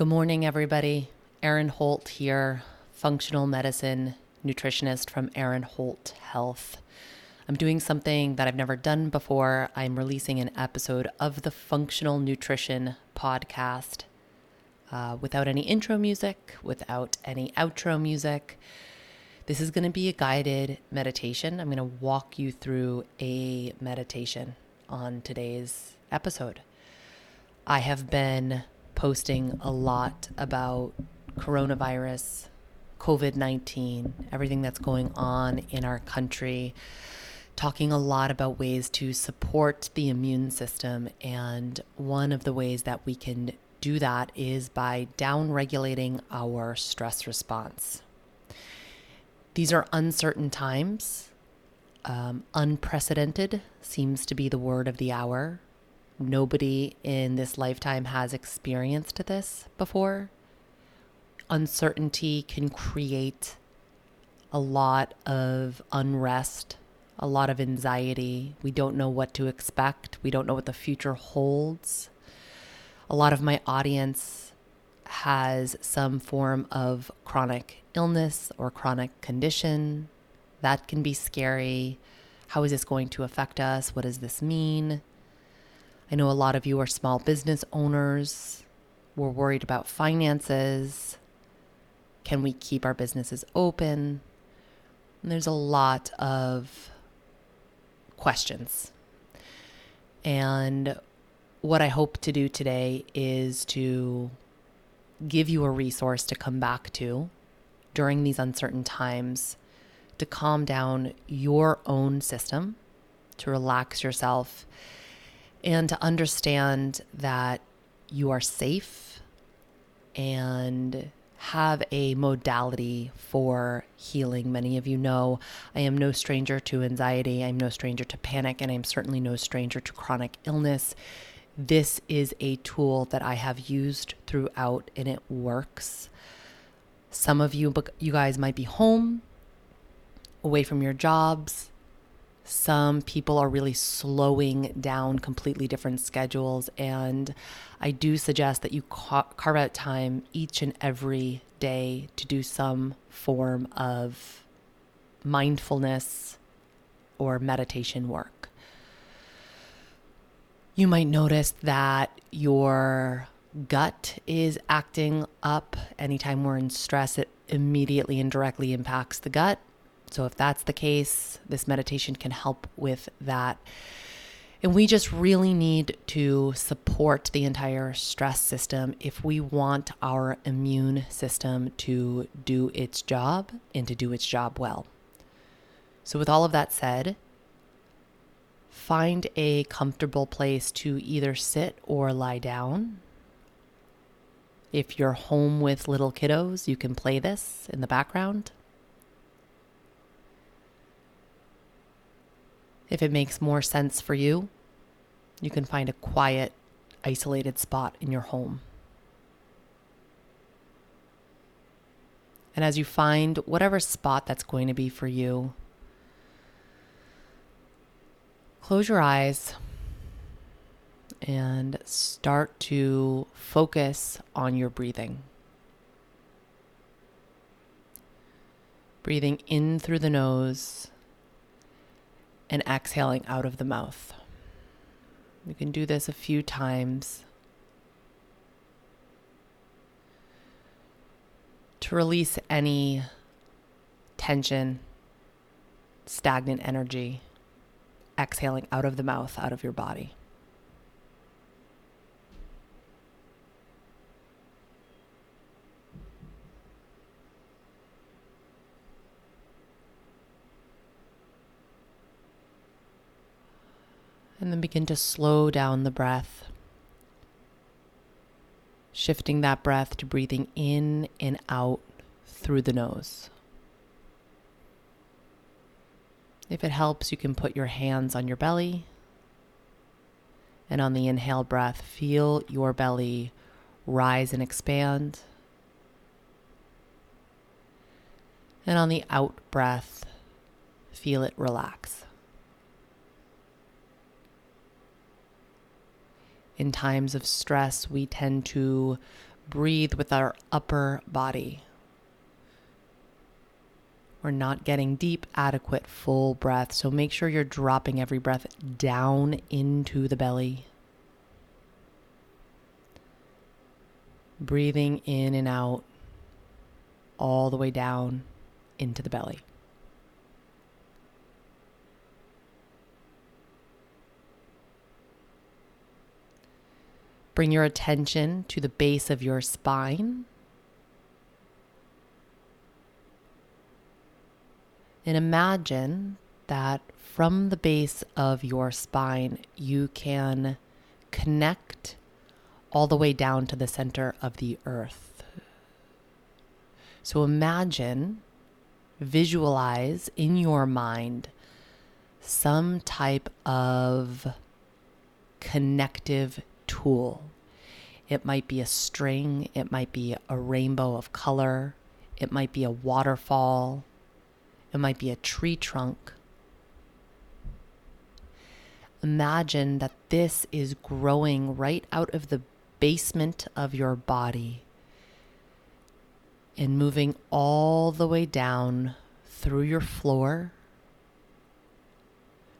Good morning, everybody. Erin Holt here, functional medicine nutritionist from Erin Holt Health. I'm doing something that I've never done before. I'm releasing an episode of the Functional Nutrition Podcast uh, without any intro music, without any outro music. This is going to be a guided meditation. I'm going to walk you through a meditation on today's episode. I have been posting a lot about coronavirus, COVID 19, everything that's going on in our country, talking a lot about ways to support the immune system. And one of the ways that we can do that is by down regulating our stress response. These are uncertain times. Um, unprecedented seems to be the word of the hour. Nobody in this lifetime has experienced this before. Uncertainty can create a lot of unrest, a lot of anxiety. We don't know what to expect, we don't know what the future holds. A lot of my audience has some form of chronic illness or chronic condition. That can be scary. How is this going to affect us? What does this mean? I know a lot of you are small business owners. We're worried about finances. Can we keep our businesses open? And there's a lot of questions. And what I hope to do today is to give you a resource to come back to during these uncertain times to calm down your own system, to relax yourself, and to understand that you are safe and have a modality for healing. Many of you know I am no stranger to anxiety, I'm no stranger to panic, and I'm certainly no stranger to chronic illness. This is a tool that I have used throughout and it works. Some of you you guys might be home away from your jobs some people are really slowing down completely different schedules. And I do suggest that you carve out time each and every day to do some form of mindfulness or meditation work. You might notice that your gut is acting up anytime we're in stress. It immediately and directly impacts the gut. So, if that's the case, this meditation can help with that. And we just really need to support the entire stress system if we want our immune system to do its job and to do its job well. So, with all of that said, find a comfortable place to either sit or lie down. If you're home with little kiddos, you can play this in the background. If it makes more sense for you, you can find a quiet, isolated spot in your home. And as you find whatever spot that's going to be for you, close your eyes and start to focus on your breathing. Breathing in through the nose and exhaling out of the mouth. You can do this a few times to release any tension, stagnant energy, exhaling out of the mouth, out of your body. And then begin to slow down the breath, shifting that breath to breathing in and out through the nose. If it helps, you can put your hands on your belly. And on the inhale breath, feel your belly rise and expand. And on the out breath, feel it relax. In times of stress, we tend to breathe with our upper body. We're not getting deep, adequate, full breath. So make sure you're dropping every breath down into the belly. Breathing in and out all the way down into the belly. Bring your attention to the base of your spine. And imagine that from the base of your spine, you can connect all the way down to the center of the earth. So imagine, visualize in your mind some type of connective tool. It might be a string, it might be a rainbow of color, it might be a waterfall, it might be a tree trunk. Imagine that this is growing right out of the basement of your body and moving all the way down through your floor,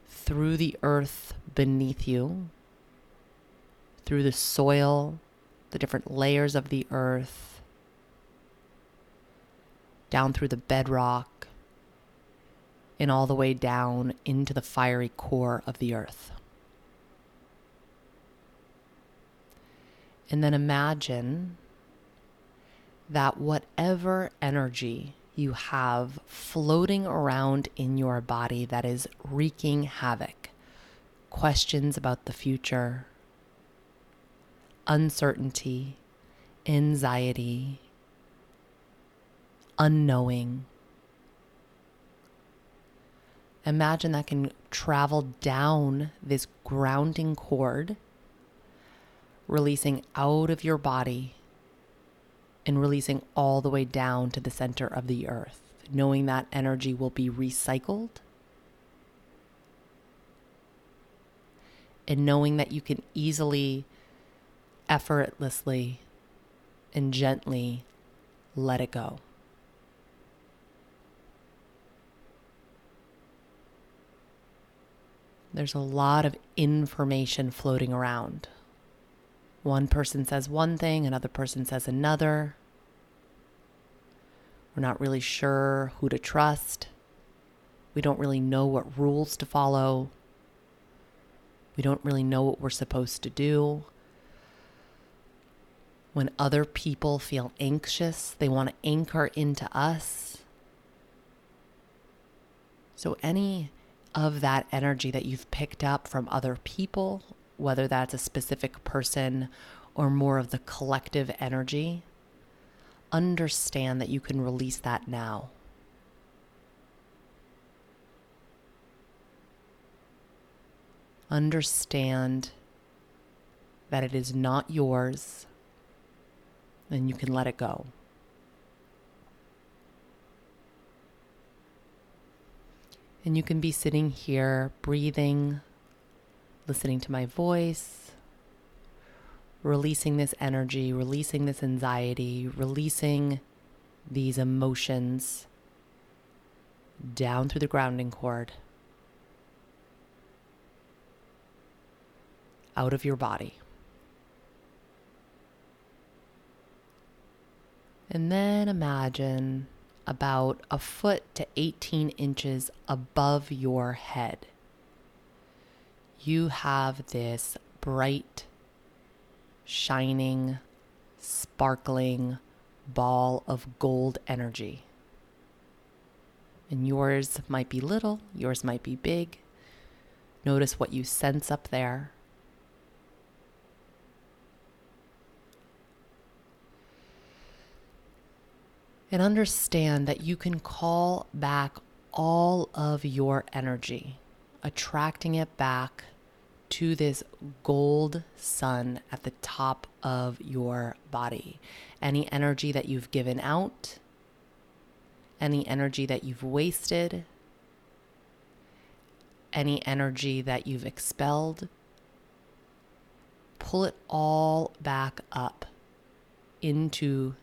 through the earth beneath you, through the soil, the different layers of the earth, down through the bedrock, and all the way down into the fiery core of the earth. And then imagine that whatever energy you have floating around in your body that is wreaking havoc, questions about the future, uncertainty, anxiety, unknowing. Imagine that can travel down this grounding cord, releasing out of your body and releasing all the way down to the center of the earth, knowing that energy will be recycled. And knowing that you can easily effortlessly and gently let it go. There's a lot of information floating around. One person says one thing, another person says another. We're not really sure who to trust. We don't really know what rules to follow. We don't really know what we're supposed to do. When other people feel anxious, they want to anchor into us. So, any of that energy that you've picked up from other people, whether that's a specific person or more of the collective energy, understand that you can release that now. Understand that it is not yours then you can let it go. And you can be sitting here, breathing, listening to my voice, releasing this energy, releasing this anxiety, releasing these emotions down through the grounding cord, out of your body. And then imagine about a foot to 18 inches above your head. You have this bright, shining, sparkling ball of gold energy. And yours might be little, yours might be big. Notice what you sense up there. And understand that you can call back all of your energy, attracting it back to this gold sun at the top of your body. Any energy that you've given out, any energy that you've wasted, any energy that you've expelled, pull it all back up into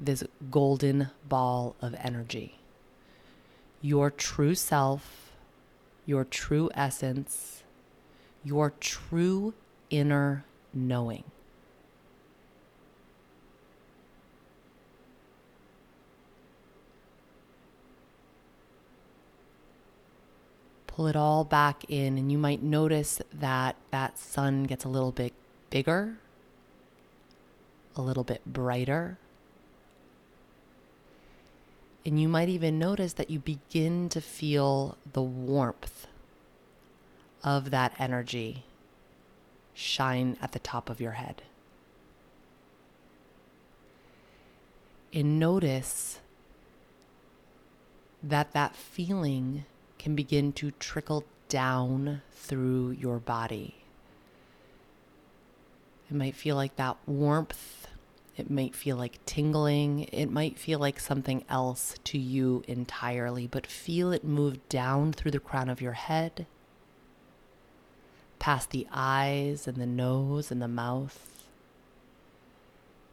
this golden ball of energy. Your true self, your true essence, your true inner knowing. Pull it all back in, and you might notice that that sun gets a little bit bigger, a little bit brighter. And you might even notice that you begin to feel the warmth of that energy shine at the top of your head. And notice that that feeling can begin to trickle down through your body. It might feel like that warmth. It might feel like tingling. It might feel like something else to you entirely, but feel it move down through the crown of your head past the eyes and the nose and the mouth,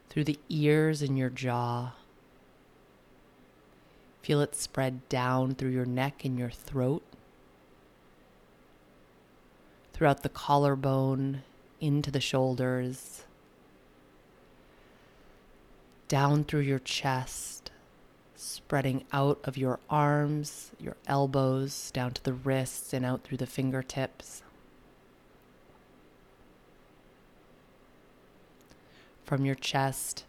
through the ears and your jaw. Feel it spread down through your neck and your throat, throughout the collarbone, into the shoulders, down through your chest, spreading out of your arms, your elbows, down to the wrists, and out through the fingertips. from your chest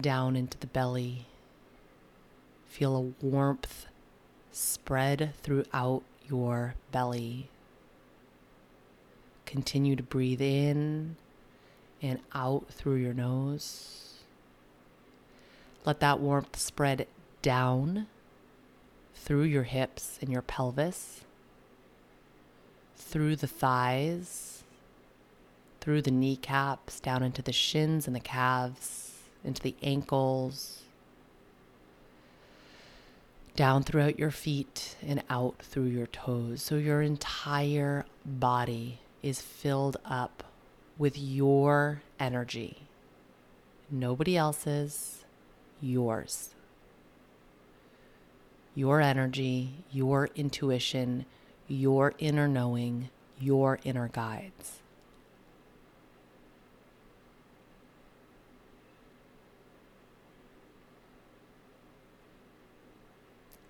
down into the belly. Feel a warmth spread throughout your belly. Continue to breathe in and out through your nose. Let that warmth spread down through your hips and your pelvis, through the thighs through the kneecaps, down into the shins and the calves, into the ankles, down throughout your feet and out through your toes. So your entire body is filled up with your energy. Nobody else's, yours. Your energy, your intuition, your inner knowing, your inner guides.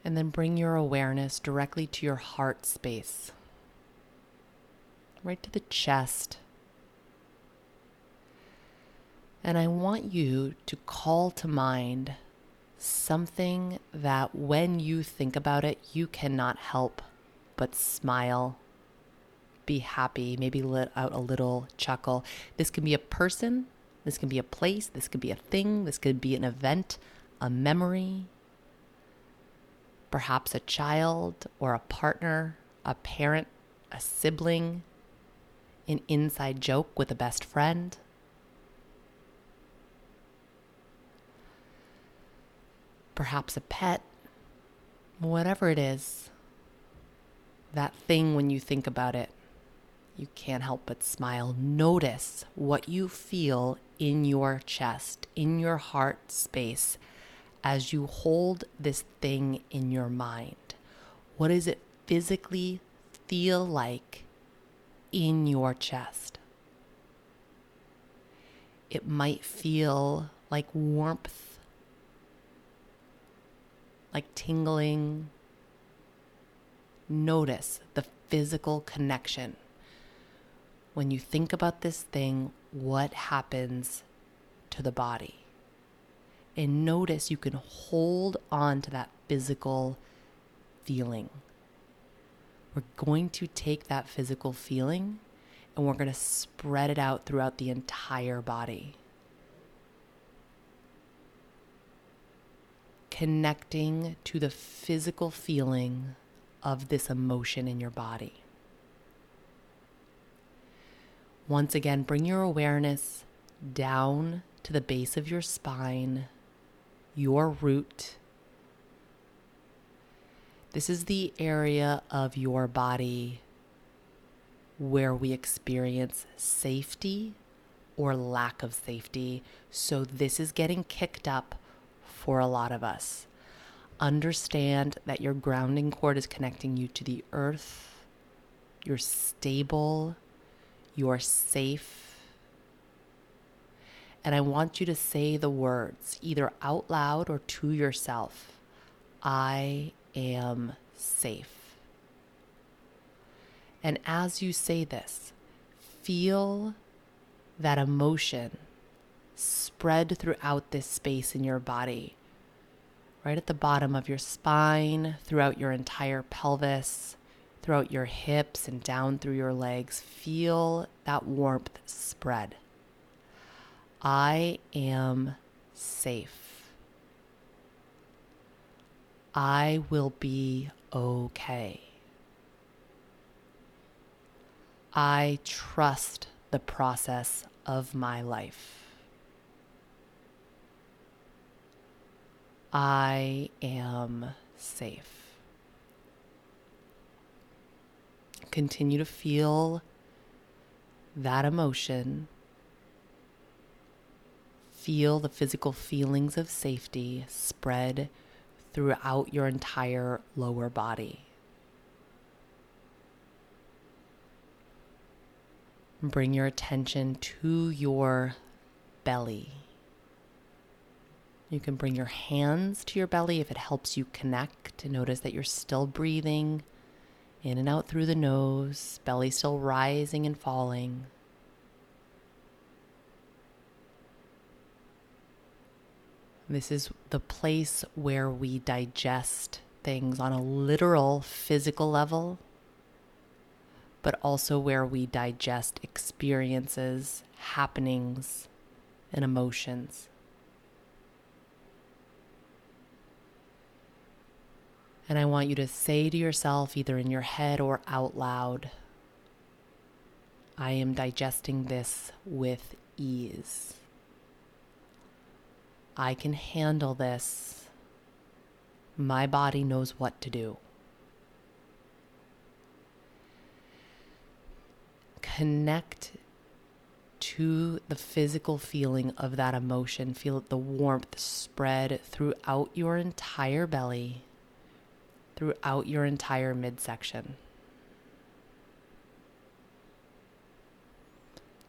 And then bring your awareness directly to your heart space, right to the chest. And I want you to call to mind something that when you think about it, you cannot help but smile, be happy, maybe let out a little chuckle. This can be a person, this can be a place, this could be a thing, this could be an event, a memory, perhaps a child or a partner, a parent, a sibling, an inside joke with a best friend. Perhaps a pet, whatever it is, that thing when you think about it, you can't help but smile. Notice what you feel in your chest, in your heart space as you hold this thing in your mind? What does it physically feel like in your chest? It might feel like warmth, like tingling. Notice the physical connection. When you think about this thing, what happens to the body? and notice you can hold on to that physical feeling. We're going to take that physical feeling and we're going to spread it out throughout the entire body. Connecting to the physical feeling of this emotion in your body. Once again, bring your awareness down to the base of your spine your root. This is the area of your body where we experience safety or lack of safety. So, this is getting kicked up for a lot of us. Understand that your grounding cord is connecting you to the earth. You're stable. You're safe. And I want you to say the words either out loud or to yourself I am safe. And as you say this, feel that emotion spread throughout this space in your body, right at the bottom of your spine, throughout your entire pelvis, throughout your hips, and down through your legs. Feel that warmth spread. I am safe. I will be okay. I trust the process of my life. I am safe. Continue to feel that emotion. Feel the physical feelings of safety spread throughout your entire lower body. Bring your attention to your belly. You can bring your hands to your belly if it helps you connect notice that you're still breathing in and out through the nose, belly still rising and falling. This is the place where we digest things on a literal physical level but also where we digest experiences, happenings, and emotions. And I want you to say to yourself, either in your head or out loud, I am digesting this with ease. I can handle this. My body knows what to do. connect to the physical feeling of that emotion. Feel the warmth spread throughout your entire belly, throughout your entire midsection.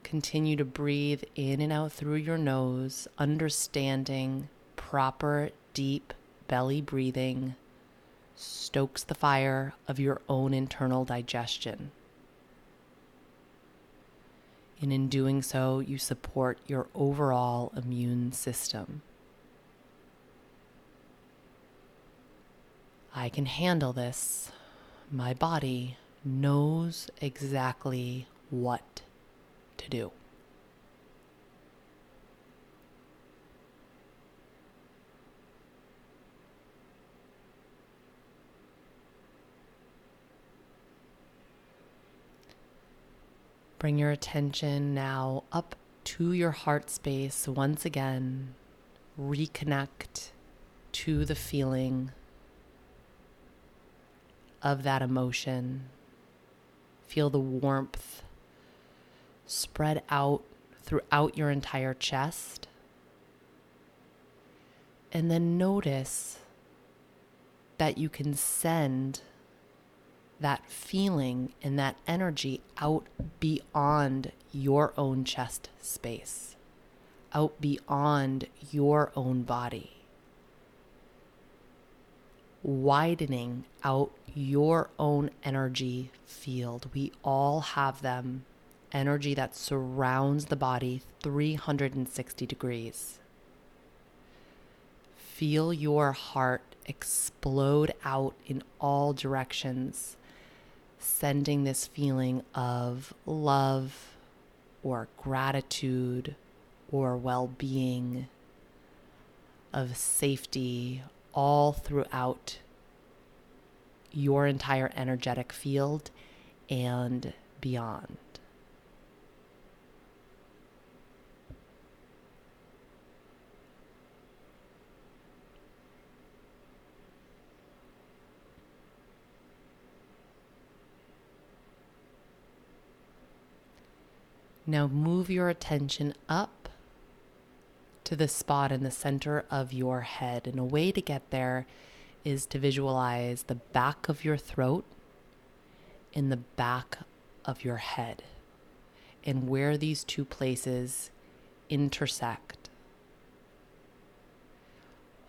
Continue to breathe in and out through your nose, understanding proper, deep belly breathing stokes the fire of your own internal digestion. And in doing so, you support your overall immune system. I can handle this. My body knows exactly what to do. Bring your attention now up to your heart space once again. Reconnect to the feeling of that emotion. Feel the warmth spread out throughout your entire chest. And then notice that you can send that feeling and that energy out beyond your own chest space, out beyond your own body, widening out your own energy field. We all have them. Energy that surrounds the body 360 degrees. Feel your heart explode out in all directions sending this feeling of love or gratitude or well being, of safety, all throughout your entire energetic field and beyond. Now move your attention up to the spot in the center of your head. And a way to get there is to visualize the back of your throat in the back of your head and where these two places intersect.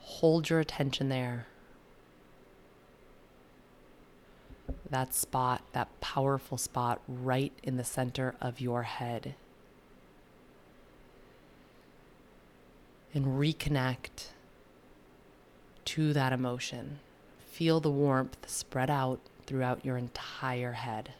Hold your attention there. That spot, that powerful spot right in the center of your head. And reconnect to that emotion. Feel the warmth spread out throughout your entire head.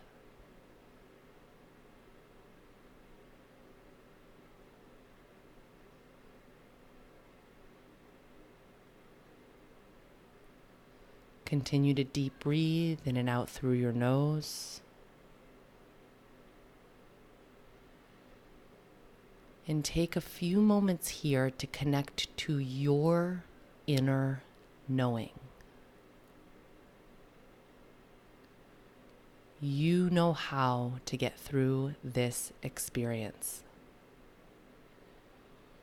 Continue to deep breathe in and out through your nose. And take a few moments here to connect to your inner knowing. You know how to get through this experience.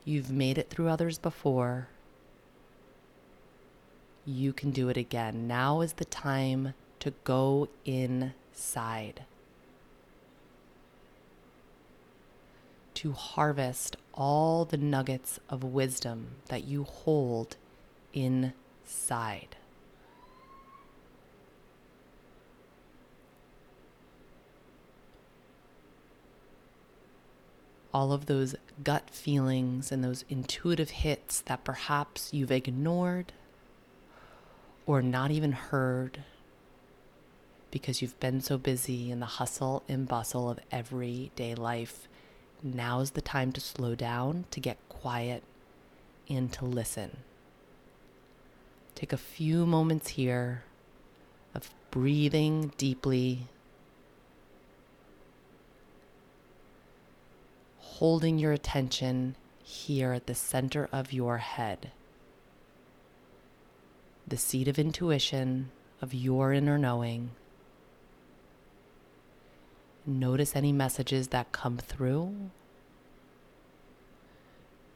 You've made it through others before you can do it again. Now is the time to go inside, to harvest all the nuggets of wisdom that you hold inside. all of those gut feelings and those intuitive hits that perhaps you've ignored or not even heard because you've been so busy in the hustle and bustle of everyday life. Now's the time to slow down, to get quiet, and to listen. Take a few moments here of breathing deeply, holding your attention here at the center of your head the seat of intuition of your inner knowing. Notice any messages that come through.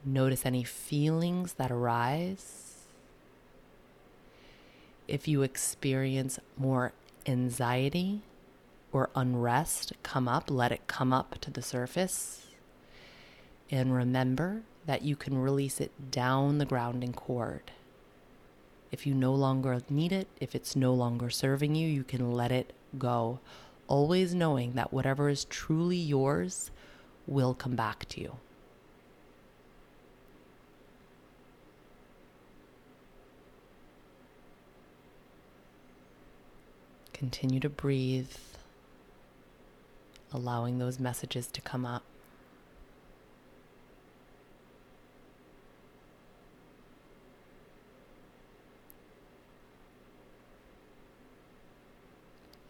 Notice any feelings that arise. If you experience more anxiety or unrest come up, let it come up to the surface. And remember that you can release it down the grounding cord. If you no longer need it, if it's no longer serving you, you can let it go. Always knowing that whatever is truly yours will come back to you. Continue to breathe, allowing those messages to come up.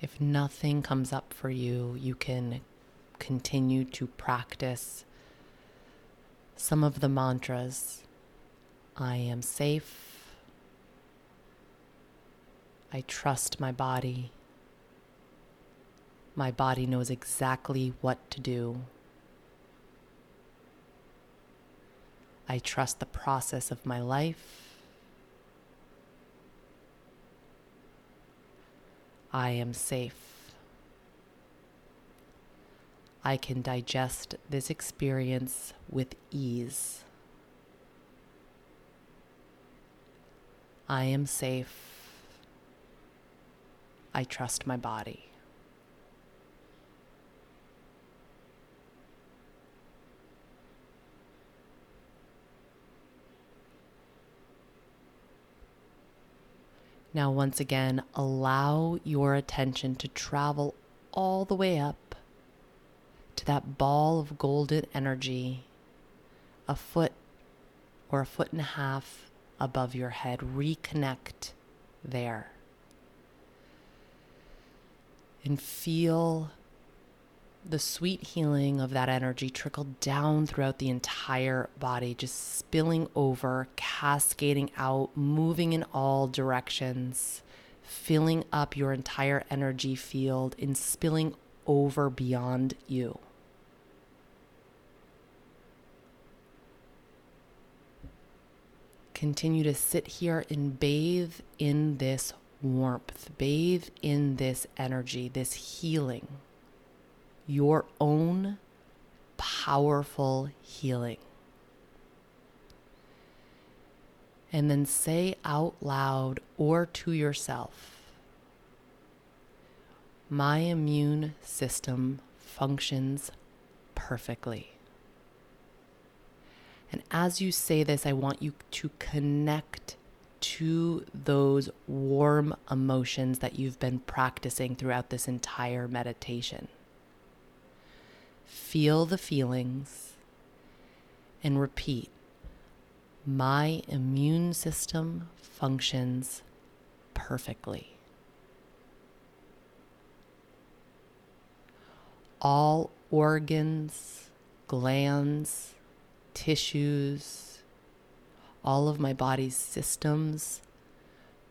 If nothing comes up for you, you can continue to practice some of the mantras. I am safe. I trust my body. My body knows exactly what to do. I trust the process of my life. I am safe. I can digest this experience with ease. I am safe. I trust my body. Now, once again, allow your attention to travel all the way up to that ball of golden energy, a foot or a foot and a half above your head. Reconnect there. And feel the sweet healing of that energy trickled down throughout the entire body, just spilling over, cascading out, moving in all directions, filling up your entire energy field and spilling over beyond you. Continue to sit here and bathe in this warmth, bathe in this energy, this healing your own powerful healing. And then say out loud or to yourself, My immune system functions perfectly. And as you say this, I want you to connect to those warm emotions that you've been practicing throughout this entire meditation. Feel the feelings and repeat My immune system functions perfectly. All organs, glands, tissues, all of my body's systems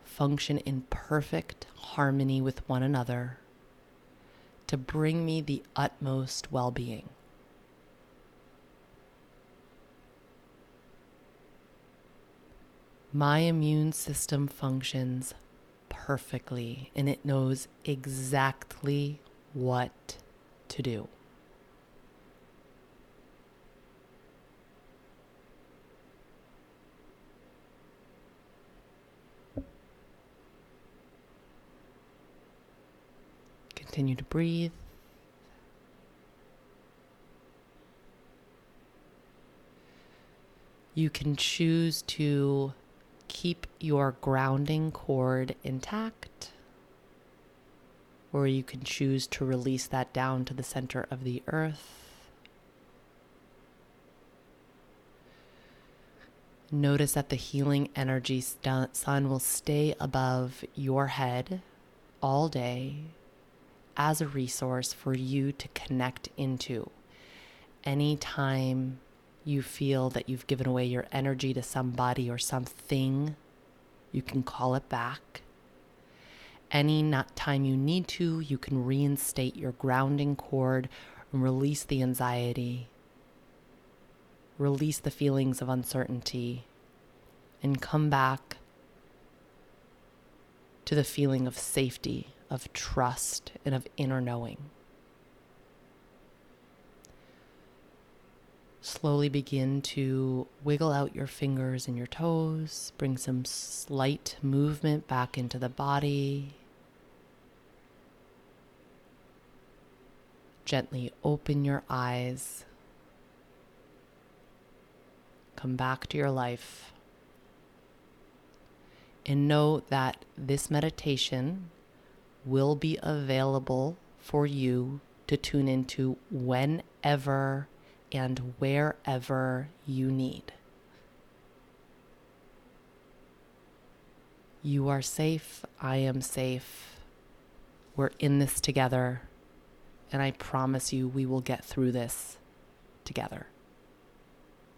function in perfect harmony with one another to bring me the utmost well being. My immune system functions perfectly and it knows exactly what to do. Continue to breathe. You can choose to keep your grounding cord intact, or you can choose to release that down to the center of the earth. Notice that the healing energy sun will stay above your head all day as a resource for you to connect into. Anytime you feel that you've given away your energy to somebody or something, you can call it back. Any not time you need to, you can reinstate your grounding cord and release the anxiety, release the feelings of uncertainty, and come back to the feeling of safety of trust and of inner knowing. Slowly begin to wiggle out your fingers and your toes, bring some slight movement back into the body. Gently open your eyes. Come back to your life. And know that this meditation will be available for you to tune into whenever and wherever you need. You are safe. I am safe. We're in this together. And I promise you, we will get through this together.